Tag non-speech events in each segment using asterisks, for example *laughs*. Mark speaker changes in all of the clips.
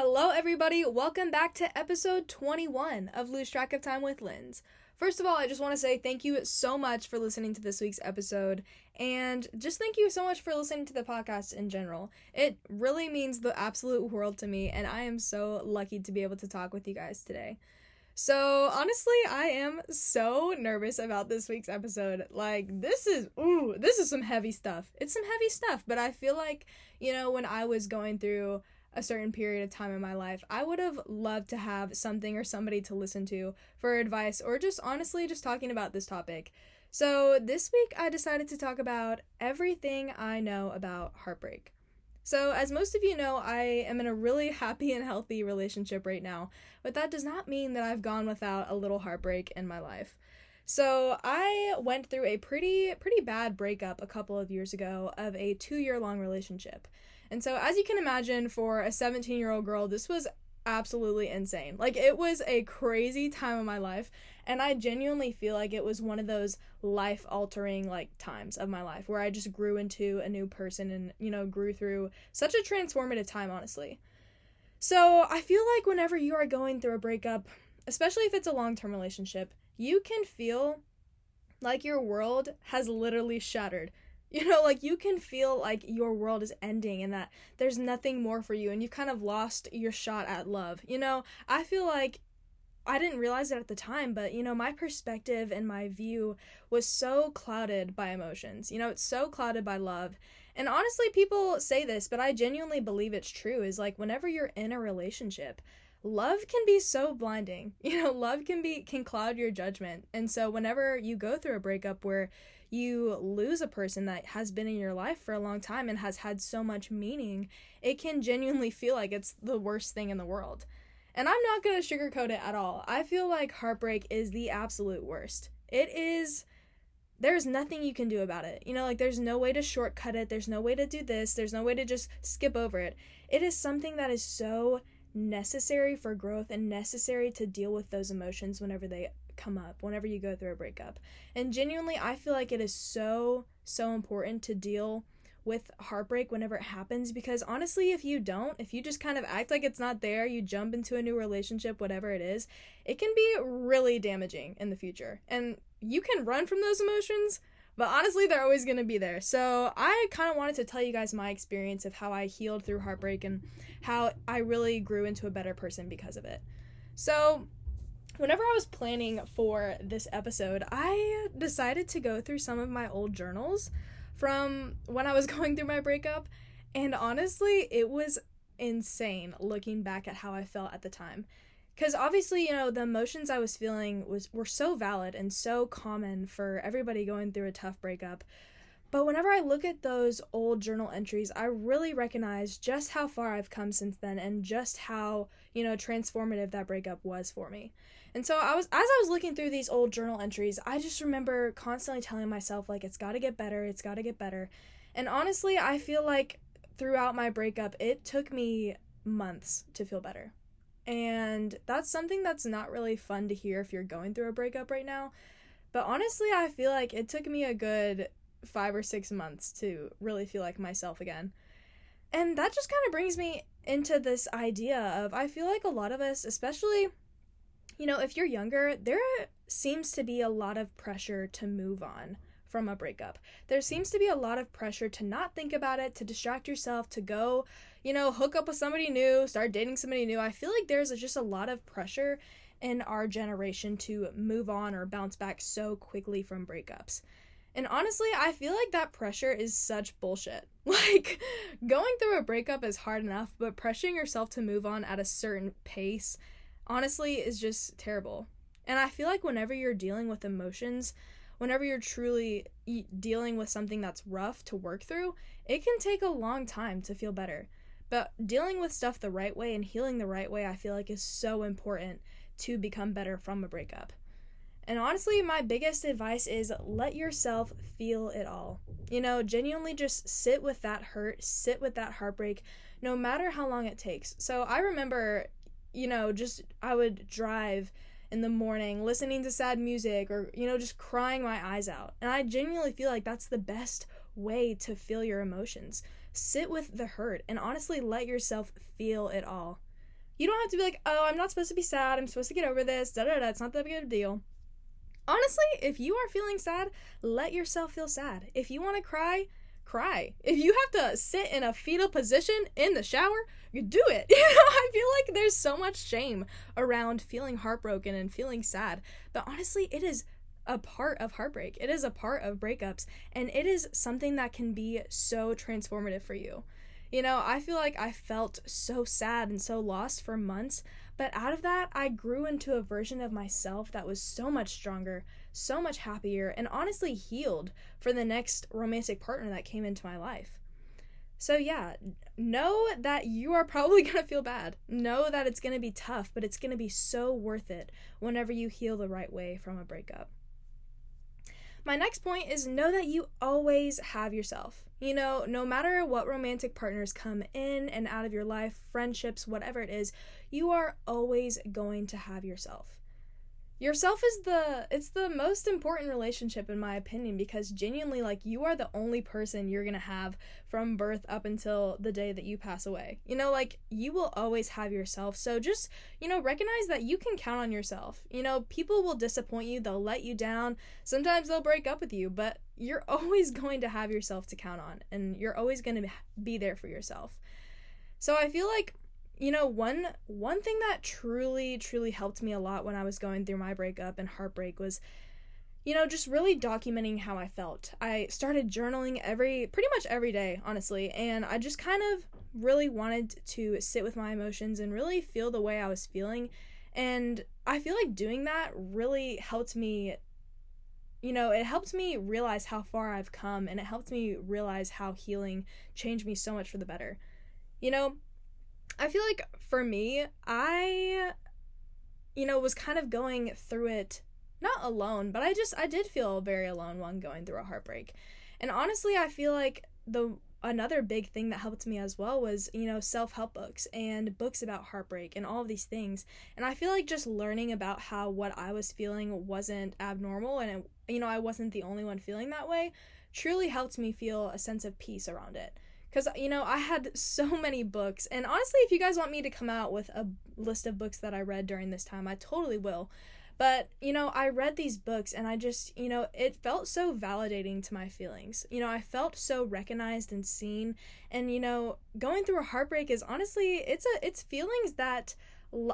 Speaker 1: Hello, everybody. Welcome back to episode 21 of Lose Track of Time with Linz. First of all, I just want to say thank you so much for listening to this week's episode, and just thank you so much for listening to the podcast in general. It really means the absolute world to me, and I am so lucky to be able to talk with you guys today. So, honestly, I am so nervous about this week's episode. Like, this is, ooh, this is some heavy stuff. It's some heavy stuff, but I feel like, you know, when I was going through a certain period of time in my life, I would have loved to have something or somebody to listen to for advice or just honestly just talking about this topic. So, this week I decided to talk about everything I know about heartbreak. So, as most of you know, I am in a really *laughs* happy and healthy relationship right now, but that does not mean that I've gone without a little heartbreak in my life. So, I went through a pretty pretty bad breakup a couple of years ago of a 2-year long relationship. And so, as you can imagine, for a 17 year old girl, this was absolutely insane. Like, it was a crazy time of my life. And I genuinely feel like it was one of those life altering, like, times of my life where I just grew into a new person and, you know, grew through such a transformative time, honestly. So, I feel like whenever you are going through a breakup, especially if it's a long term relationship, you can feel like your world has literally shattered *laughs* you know, like you can feel like your world is ending and that there's nothing more for you and you've kind of lost your shot at love. You know, I feel like I didn't realize it at the time, but you know, my perspective and my view was so clouded by emotions. You know, it's so clouded by love. And honestly, people say this, but I genuinely believe it's true is like whenever you're in a relationship, love can be so blinding. *laughs* You know, love can be can cloud your judgment. And so whenever you go through a breakup where you lose a person that has been in your life for a long time and has had so much meaning, it can genuinely feel like it's the worst thing in the world. And I'm not going to sugarcoat it at all. I feel like heartbreak is the absolute worst. It is there's nothing you can do about it. You know, like there's no way to shortcut it. There's no way to do this. There's no way to just skip over it. It is something that is so necessary for growth and necessary to deal with those emotions whenever they come up whenever you go through a breakup. And genuinely, I feel like it is so, so important to deal with heartbreak whenever it happens because honestly, if you don't, if you just kind of act like it's not there, you jump into a new relationship, whatever it is, it can be really damaging in the future. And you can run from those emotions, but honestly, they're always going to be there. So, I kind of wanted to tell you guys my experience of how I healed through heartbreak and how I really grew into a better person because of it. So, whenever I was planning for this episode, I decided to go through some of my old journals from when I was *laughs* going through my breakup. And honestly, it was insane looking back at how I felt at the time. Cuz obviously, you know, the emotions I was feeling was were so valid and so common for everybody going through a tough breakup. But whenever I look at those old journal entries, I really recognize just how far I've come since then and just how, you know, transformative that breakup was for me. And so I was as I was looking through these old journal entries, I just remember constantly telling myself like it's got to get better, it's got to get better. And honestly, I feel like throughout my breakup, it took me months to feel better. And that's something that's not really fun to hear if you're going through a breakup right now. But honestly, I feel like it took me a good five or six months to really feel like myself again. And that just kind of brings me into this idea of I feel like a lot of us, especially, you know, if you're younger, there seems to be a lot of pressure to move on from a breakup. There seems to be a lot of pressure to not think about it, to distract yourself, to go, you know, hook up with somebody new, start dating somebody new. I feel like there's just a lot of pressure in our generation to move on or bounce back so quickly from breakups. And honestly, I feel like that pressure is such bullshit. *laughs* Like, going through a breakup is hard enough, but pressuring yourself to move on at a certain pace, honestly, is just terrible. And I feel like whenever you're dealing with emotions, whenever you're truly dealing with something that's rough to work through, it can take a long time to feel better. But dealing with stuff the right way and healing the right way, I feel like is so important to become better from a breakup. And honestly, my biggest advice is let yourself feel it all. You know, genuinely just sit with that hurt, sit with that heartbreak, no matter how long it takes. So I remember, you know, just I would drive in the morning listening to sad music or, you know, just crying my eyes out. And I genuinely feel like that's the best way to feel your emotions. Sit with the hurt and honestly let yourself feel it all. You don't have to be like, oh, I'm not supposed to be sad. I'm supposed to get over this. Da da da. It's not that big of a deal. Honestly, if you are feeling sad, let yourself feel sad. If you want to cry, cry. If you have to sit in a fetal position in the shower, do it. *laughs* You know, I feel like there's so much shame around feeling heartbroken and feeling sad. But honestly, it is a part of heartbreak. It is a part of breakups, and it is something that can be so transformative for you. You know, I feel like I felt so sad and so lost for months, but out of that, I grew into a version of myself that was so much stronger, so much happier, and honestly healed for the next romantic partner that came into my life. So, yeah, know that you are probably *laughs* going to feel bad. Know that it's going to be tough, but it's going to be so worth it whenever you heal the right way from a breakup. My next point is know that you always have yourself. You know, no matter what romantic partners come in and out of your life, friendships, whatever it is, you are always going to have yourself yourself is the it's the most important relationship in my opinion because genuinely like you are the only person you're going to have from birth up until the day that you pass away. You know, like you will always have yourself. So just, you know, recognize that you can count on yourself. You know, people will disappoint you, they'll let you down. Sometimes they'll break up with you, but you're *laughs* always going to have yourself to count on and you're always going to be there for yourself. So I feel like you know one one thing that truly truly helped me a lot when i was going through my breakup and heartbreak was you know just really documenting how i felt i started journaling every pretty much every day honestly and i just kind of really wanted to sit with my emotions and really feel the way i was feeling and i feel like doing that really helped me you know, it helped me realize how far I've come and it helped me realize how healing changed me so much for the better. You know, I feel like for me, I you know, was kind of going through it not alone, but I just I did feel very alone when going through a heartbreak. And honestly, I feel like the another big thing that helped me as well was, you know, self-help books and books about heartbreak and all of these things. And I feel like just learning about how what I was feeling wasn't abnormal and it, you know, I wasn't the only one feeling that way truly helped me feel a sense of peace around it because you know i had so *laughs* many books and honestly if you guys want me to come out with a list of books that i read during this time i totally will but you know i read these books and i just you know it felt so validating to my feelings you know i felt so recognized and seen and you know going through a heartbreak is honestly it's a it's feelings that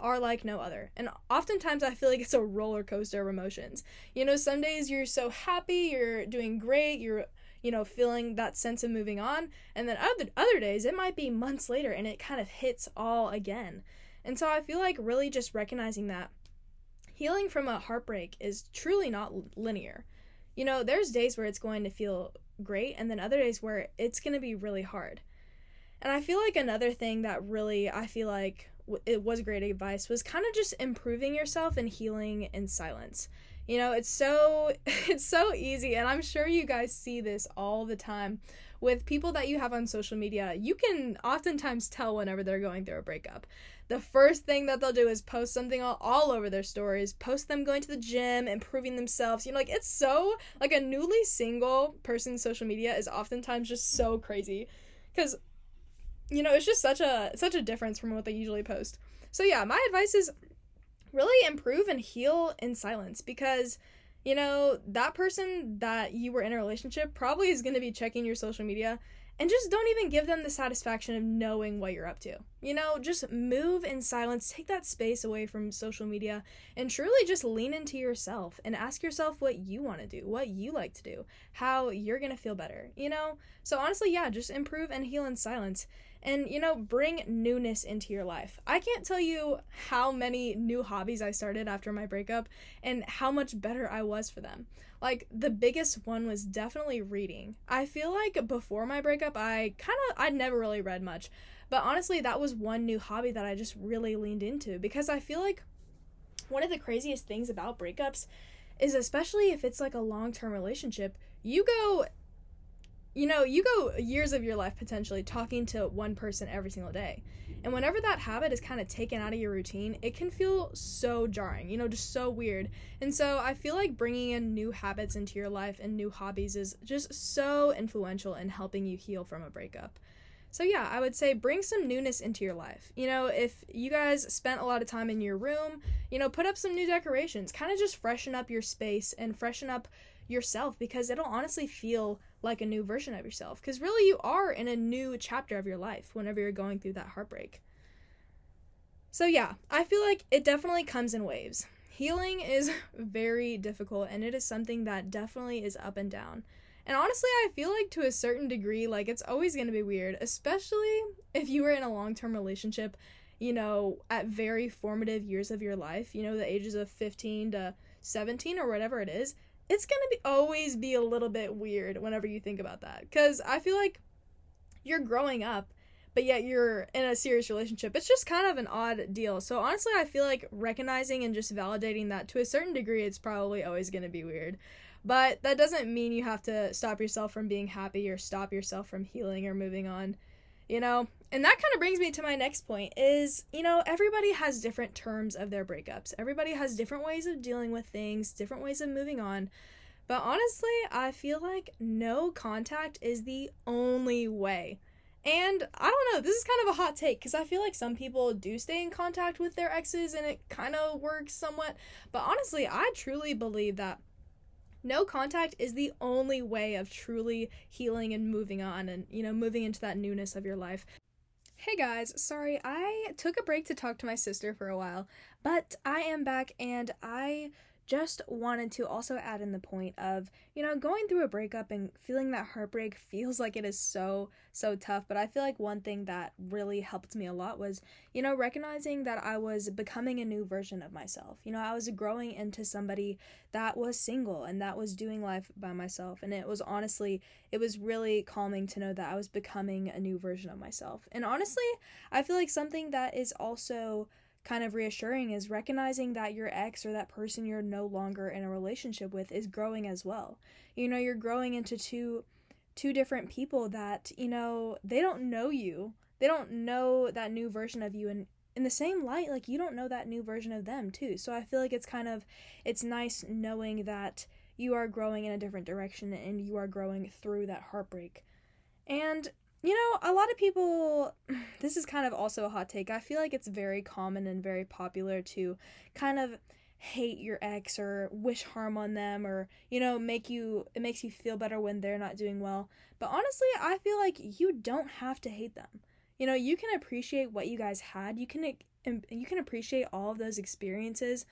Speaker 1: are like no other. And oftentimes I feel like it's a roller coaster of emotions. You know, some days you're so happy, you're doing great, you're you know, feeling that sense of moving on. And then other other days it might be months later and it kind of hits all again. And so I feel like really just recognizing that healing from a heartbreak is truly not linear. You know, there's days where it's going to feel great and then other days where it's going to be really hard. And I feel like another thing that really I feel like it was great advice was kind of just improving yourself and healing in silence. You know, it's so *laughs* it's so easy and I'm sure you guys see this all the time with people that you have on social media. You can oftentimes tell whenever they're going through a breakup. The first thing that they'll do is post something all, all over their stories, post them going to the gym, improving themselves. You know, like it's so like a newly single person's social media is oftentimes just so crazy cuz you know, it's just such a such a difference from what they usually post. So yeah, my advice is really improve and heal in silence because you know that person that you were in a relationship probably is going to be checking your social media and just don't even give them the satisfaction of knowing what you're up to. You know, just move in silence, take that space away from social media, and truly just lean into yourself and ask yourself what you want to do, what you like to do, how you're going to feel better, you know? So, honestly, yeah, just improve and heal in silence and you know bring newness into your life. I can't tell you how many new hobbies i started after my breakup and how much better i was for them. Like the biggest one was definitely reading. I feel like before my breakup i kind of I'd never really read much but honestly that was one new hobby that i just really leaned into because i feel like one of the craziest things about breakups is especially if it's like a long-term relationship you go you know, you go years of your life potentially talking to one person every single day. And whenever that habit is kind of taken out of your routine, it can feel so jarring, you know, just so weird. And so I feel like bringing in new habits into your life and new hobbies is just so influential in helping you heal from a breakup. So, yeah, I would say bring some newness into your life. You know, if you guys spent a lot of time in your room, you know, put up some new decorations. Kind of just freshen up your space and freshen up yourself because it'll honestly feel like a new version of yourself. Because really, you are in a new chapter of your life whenever you're going through that heartbreak. So, yeah, I feel like it definitely comes in waves. Healing is *laughs* very difficult and it is something that definitely is up and down. And honestly, I feel like to a certain degree, like it's always going to be weird, especially if you were in a long term relationship, you know, at very formative years of your life, you know, the ages of 15 to 17 or whatever it is. It's to be always be a little bit weird whenever you think about that. Because I feel like you're growing up, but yet you're in a serious relationship. It's just kind of an odd deal. So honestly, I feel like recognizing and just validating that to a certain degree, it's probably always to be weird. But that doesn't mean you have to stop yourself from being happy or stop yourself from healing or moving on. You know, and that kind of brings me to my next point is, you know, everybody has different terms of their breakups. Everybody has different ways of dealing with things, different ways of moving on. But honestly, I feel like no contact is the only way. And I don't know, this is kind of a hot take because I feel like some people do stay in contact with their exes and it kind of works somewhat. But honestly, I truly believe that no contact is the only way of truly healing and moving on and, you know, moving into that newness of your life. Hey guys, sorry, I took a break to talk to my sister for a while, but I am back and I just wanted to also add in the point of, you know, going through a breakup and feeling that heartbreak *laughs* feels like it is so, so tough. But I feel like one thing that really helped me a lot was, you know, recognizing that I was becoming a new version of myself. You know, I was growing into somebody that was single and that was doing life by myself. And it was honestly, it was really calming to know that I was becoming a new version of myself. And honestly, I feel like something that is also kind of reassuring is recognizing that your ex or that person you're no longer in a relationship with is growing as well. You know, you're growing into two two different people that, you know, they don't know you. They don't know that new version of you and in the same light like you don't know that new version of them too. So I feel like it's kind of it's nice knowing that you are growing in a different direction and you are growing through that heartbreak. And you know, a lot of people, *sighs* this is kind of also a hot take. I feel like it's very common and very popular to kind of hate your ex or wish harm on them or, you know, make you, it makes you feel better when they're not doing well. But honestly, I feel like you don't have to hate them. You know, you can appreciate what you guys had. You can, you can appreciate all of those experiences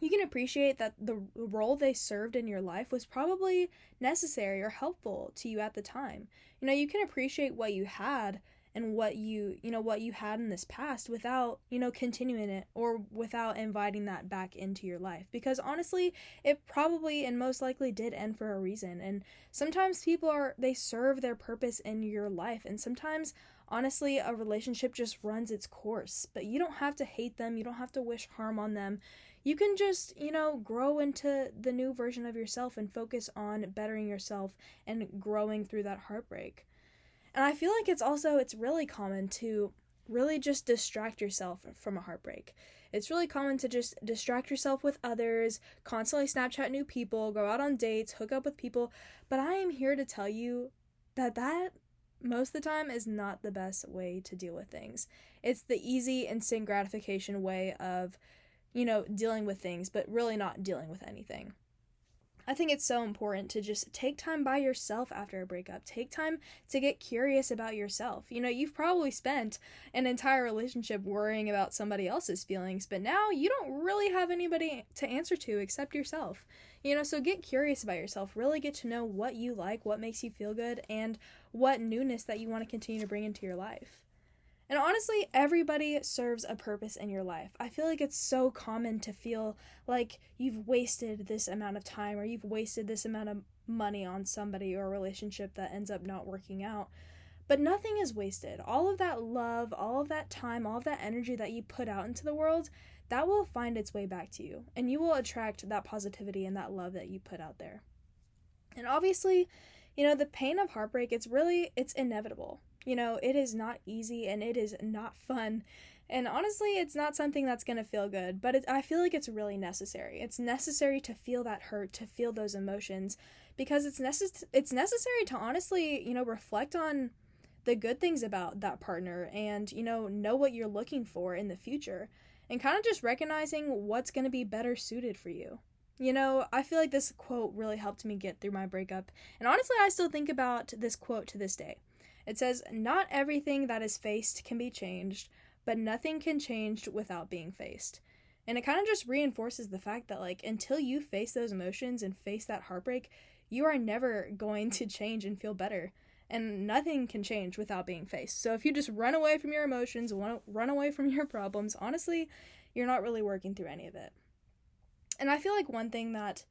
Speaker 1: you can appreciate that the role they served in your life was probably necessary or helpful to you at the time. You know, you can appreciate what you had and what you, you know, what you had in this past without, you know, continuing it or without inviting that back into your life. Because honestly, it probably and most likely did end for a reason. And sometimes people are they serve their purpose in your life. And sometimes honestly, a relationship just runs its course, but you don't have to hate them, you don't have to wish harm on them you can just, you know, grow into the new version of yourself and focus on bettering yourself and growing through that heartbreak. And I feel like it's also it's really common to really just distract yourself from a heartbreak. It's really common to just distract yourself with others, constantly Snapchat new people, go out on dates, hook up with people, but I am here to tell you that that most of the time is not the best way to deal with things. It's the easy instant gratification way of you know, dealing with things, but really not dealing with anything. I think it's so important to just take time by yourself after a breakup. Take time to get curious about yourself. You know, you've probably spent an entire relationship worrying about somebody else's feelings, but now you don't really have anybody to answer to except yourself. You know, so get curious about yourself. Really get to know what you like, what makes you feel good, and what newness that you want to continue to bring into your life. And honestly, everybody serves a purpose in your life. I feel like it's so common to feel like you've wasted this amount of time or you've wasted this amount of money on somebody or a relationship that ends up not working out. But nothing is wasted. All of that love, all of that time, all of that energy that you put out into the world, that will find its way back to you. And you will attract that positivity and that love that you put out there. And obviously, you know, the pain of heartbreak, it's really it's inevitable. You know, it is not easy and it is not fun. And honestly, it's not something that's going to feel good, but it, I feel like it's really necessary. It's necessary to feel that hurt, to feel those emotions because it's necess- it's necessary to honestly, you know, reflect on the good things about that partner and, you know, know what you're looking for in the future and kind of just recognizing what's going to be better suited for you. You know, I feel like this quote really helped me get through my breakup, and honestly, I still think about this quote to this day. It says, Not everything that is faced can be changed, but nothing can change without being faced. And it kind of just reinforces the fact that, like, until you face those emotions and face that heartbreak, you are never going to change and feel better. And nothing can change without being faced. So if you just run away from your emotions, run away from your problems, honestly, you're not really working through any of it. And I feel like one thing that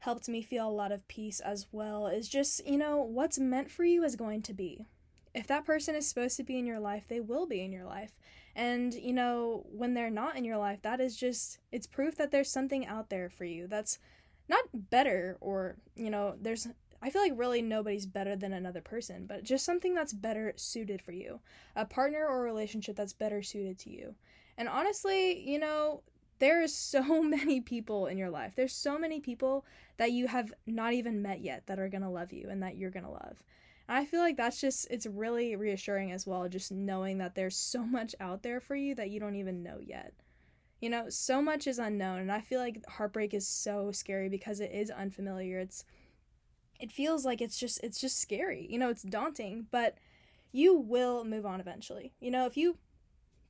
Speaker 1: helped me feel a lot of peace as well is just, you know, what's meant for you is going to be. If that person is supposed to be in your life, they will be in your life. And, you know, when they're not in your life, that is just, it's proof that there's something out there for you that's not better or, you know, there's, I feel like really nobody's better than another person, but just something that's better suited for you. A partner or a relationship that's better suited to you. And honestly, you know, there's *laughs* so many people in your life. There's so many people that you have not even met yet that are going to love you and that you're going to love. I feel like that's just it's really reassuring as well just knowing that there's so much out there for you that you don't even know yet. You know, so much is unknown and I feel like heartbreak is so scary because it is unfamiliar. It's it feels like it's just it's just scary. You know, it's daunting, but you will move on eventually. You know, if you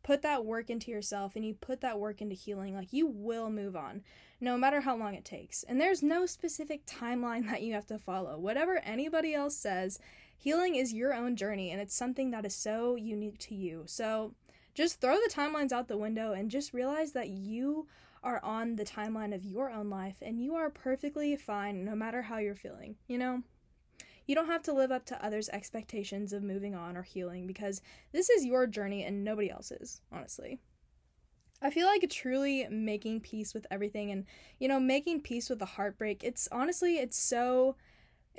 Speaker 1: put that work into yourself and you put that work into healing, like you will move on, no matter how long it takes. And there's no specific timeline *laughs* that you have to follow. Whatever anybody else says, healing is your own journey and it's something that is so unique to you. So just throw the timelines out the window and just realize that you are on the timeline of your own life and you are perfectly fine no matter how you're feeling, you know? You don't have to live up to others' expectations of moving on or healing because this is your journey and nobody else's, honestly. I feel like truly making peace with everything and, you know, making peace with the heartbreak, it's honestly, it's so.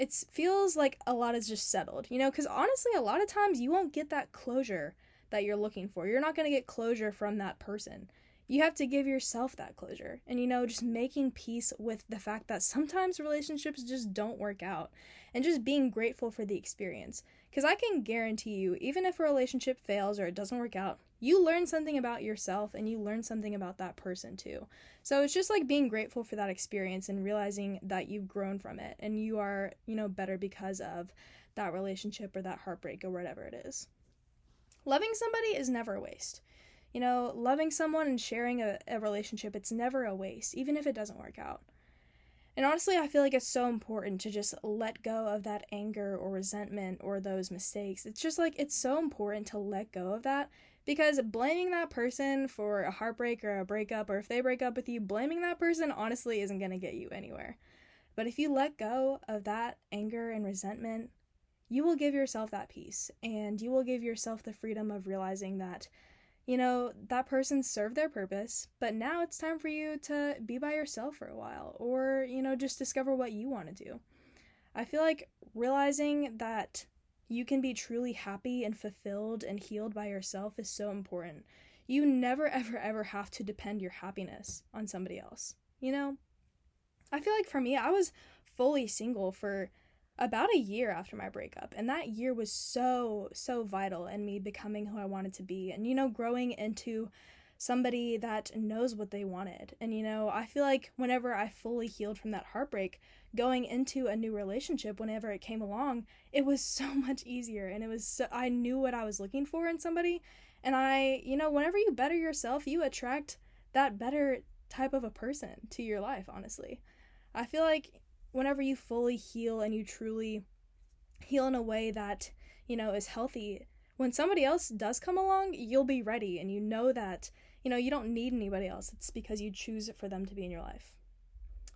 Speaker 1: It feels like a lot is just settled, you know, because honestly, a lot of times you won't get that closure that you're looking for. You're not going to get closure from that person you have to give yourself that closure. And you know, just making peace with the fact that sometimes relationships just don't work out and just being grateful for the experience. Because I can guarantee you, even if a relationship fails or it doesn't work out, you learn something about yourself and you learn something about that person too. So it's just like being grateful for that experience and realizing that you've grown from it and you are, you know, better because of that relationship or that heartbreak or whatever it is. Loving somebody is never a waste. You know, loving someone and sharing a, a relationship, it's never a waste, even if it doesn't work out. And honestly, I feel like it's so important to just let go of that anger or resentment or those mistakes. It's just like it's so important to let go of that because blaming that person for a heartbreak or a breakup, or if they break up with you, blaming that person honestly isn't going to get you anywhere. But if you let go of that anger and resentment, you will give yourself that peace and you will give yourself the freedom of realizing that you know, that person served their purpose, but now it's time for you to be by yourself for a while or, you know, just discover what you want to do. I feel like realizing that you can be truly happy and fulfilled and healed by yourself is so important. You never, *laughs* ever, ever have to depend your happiness on somebody else. You know? I feel like for me, I was fully single for about a year after my breakup. And that year was so, so vital in me becoming who I wanted to be and, you know, growing into somebody that knows what they wanted. And, you know, I feel like whenever I fully healed from that heartbreak, going into a new relationship, whenever it came along, it was *laughs* so much easier. And it was, so, I knew what I was looking for in somebody. And I, you know, whenever you better yourself, you attract that better type of a person to your life, honestly. I feel like whenever you fully heal and you truly heal in a way that, you know, is healthy, when somebody else does come along, you'll be ready and you know that, you know, you don't need anybody else. It's because you choose for them to be in your life.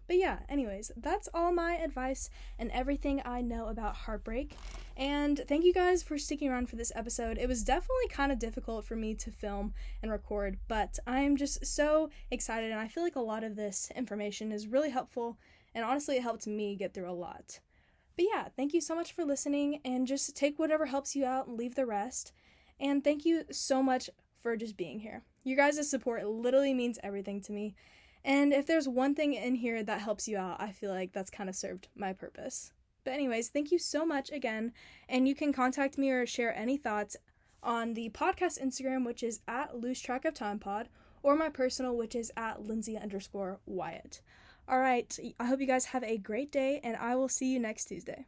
Speaker 1: But yeah, anyways, that's all my advice and everything I know about heartbreak. And thank you guys for sticking around for this episode. It was definitely kind of difficult for me to film and record, but I'm just so excited and I feel like a lot of this information is really helpful and honestly, it helped me get through a lot. But yeah, thank you so much for listening, and just take whatever helps you out and leave the rest. And thank you so much for just being here. Your guys' support literally means everything to me. And if there's one thing in here that helps you out, I feel like that's kind of served my purpose. But, anyways, thank you so much again. And you can contact me or share any thoughts on the podcast Instagram, which is at lose track of time pod, or my personal, which is at Lindsey underscore Wyatt. All right, I hope you guys have a great day, and I will see you next Tuesday.